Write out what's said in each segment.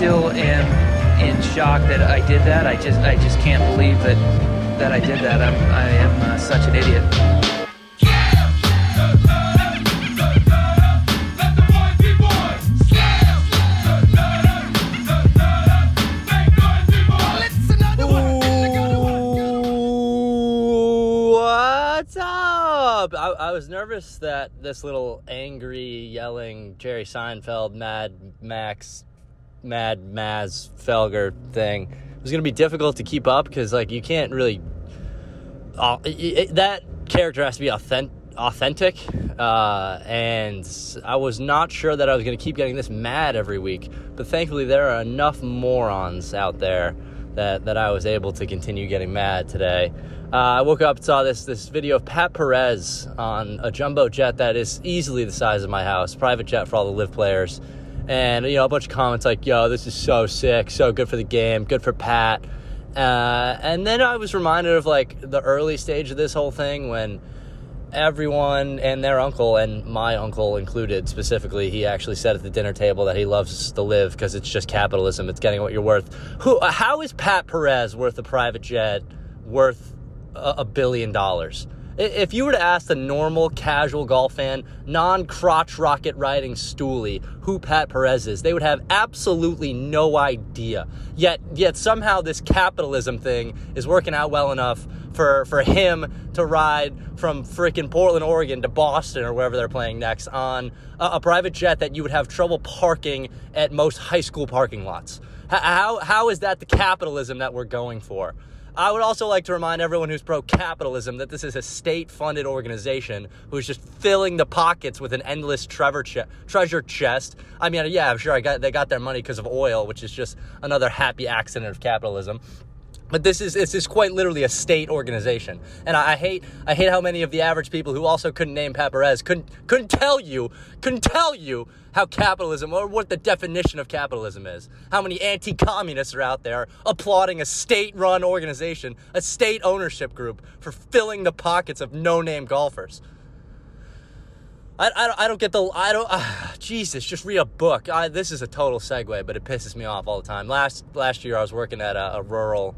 still am in shock that I did that. I just I just can't believe that that I did that. I'm I am uh, such an idiot. I, I was nervous that this little angry, yelling Jerry Seinfeld, Mad Max, Mad Maz Felger thing it was going to be difficult to keep up because, like, you can't really. Uh, it, that character has to be authentic. Authentic, uh, and I was not sure that I was going to keep getting this mad every week. But thankfully, there are enough morons out there that, that I was able to continue getting mad today. Uh, I woke up saw this this video of Pat Perez on a jumbo jet that is easily the size of my house, private jet for all the LIV players, and you know a bunch of comments like, "Yo, this is so sick, so good for the game, good for Pat." Uh, and then I was reminded of like the early stage of this whole thing when everyone and their uncle and my uncle included specifically he actually said at the dinner table that he loves to live because it's just capitalism it's getting what you're worth who how is Pat Perez worth a private jet worth a, a billion dollars if you were to ask the normal casual golf fan non-crotch rocket riding stoolie who Pat Perez is they would have absolutely no idea yet yet somehow this capitalism thing is working out well enough for for him to ride from freaking Portland, Oregon to Boston or wherever they're playing next on a, a private jet that you would have trouble parking at most high school parking lots. How how is that the capitalism that we're going for? I would also like to remind everyone who's pro capitalism that this is a state funded organization who's just filling the pockets with an endless treasure, che- treasure chest. I mean, yeah, I'm sure got, they got their money because of oil, which is just another happy accident of capitalism. But this is this is quite literally a state organization, and I, I hate I hate how many of the average people who also couldn't name Pat Perez couldn't couldn't tell you couldn't tell you how capitalism or what the definition of capitalism is. How many anti-communists are out there applauding a state-run organization, a state ownership group for filling the pockets of no-name golfers. I, I, don't- I don't get the I don't ah, Jesus just read a book. I, this is a total segue, but it pisses me off all the time. Last last year I was working at a, a rural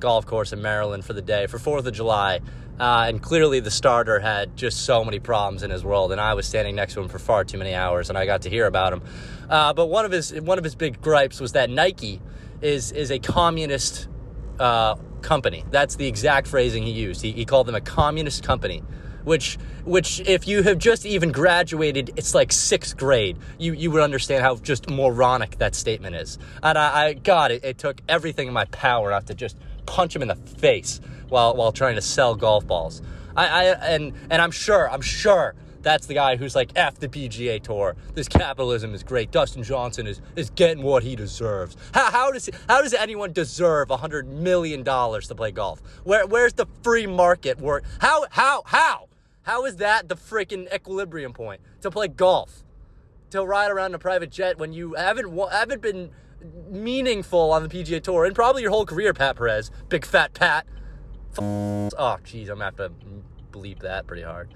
golf course in Maryland for the day for Fourth of July, uh, and clearly the starter had just so many problems in his world, and I was standing next to him for far too many hours, and I got to hear about him. Uh, but one of his one of his big gripes was that Nike is is a communist uh, company. That's the exact phrasing he used. He, he called them a communist company, which which if you have just even graduated, it's like sixth grade. You you would understand how just moronic that statement is. And I, I God, it, it took everything in my power not to just punch him in the face while while trying to sell golf balls. I, I and and I'm sure I'm sure that's the guy who's like, F the PGA Tour. This capitalism is great. Dustin Johnson is, is getting what he deserves. How, how, does, how does anyone deserve $100 million to play golf? Where, where's the free market work? How, how, how? How is that the freaking equilibrium point to play golf? To ride around in a private jet when you haven't, haven't been meaningful on the PGA Tour in probably your whole career, Pat Perez. Big fat Pat. Oh, geez, I'm gonna have to bleep that pretty hard.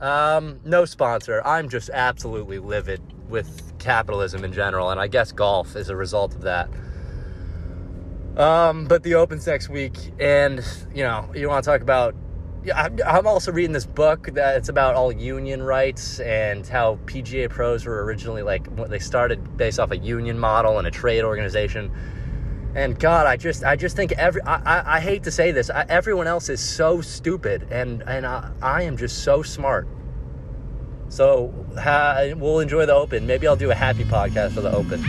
Um, no sponsor. I'm just absolutely livid with capitalism in general, and I guess golf is a result of that. Um, but the Open's next week, and you know, you want to talk about. I'm- also reading this book that it's about all union rights and how PGA pros were originally like they started based off a union model and a trade organization. And God, I just, I just think every, I, I, I hate to say this, I, everyone else is so stupid, and and I, I am just so smart. So we'll enjoy the Open. Maybe I'll do a happy podcast for the Open.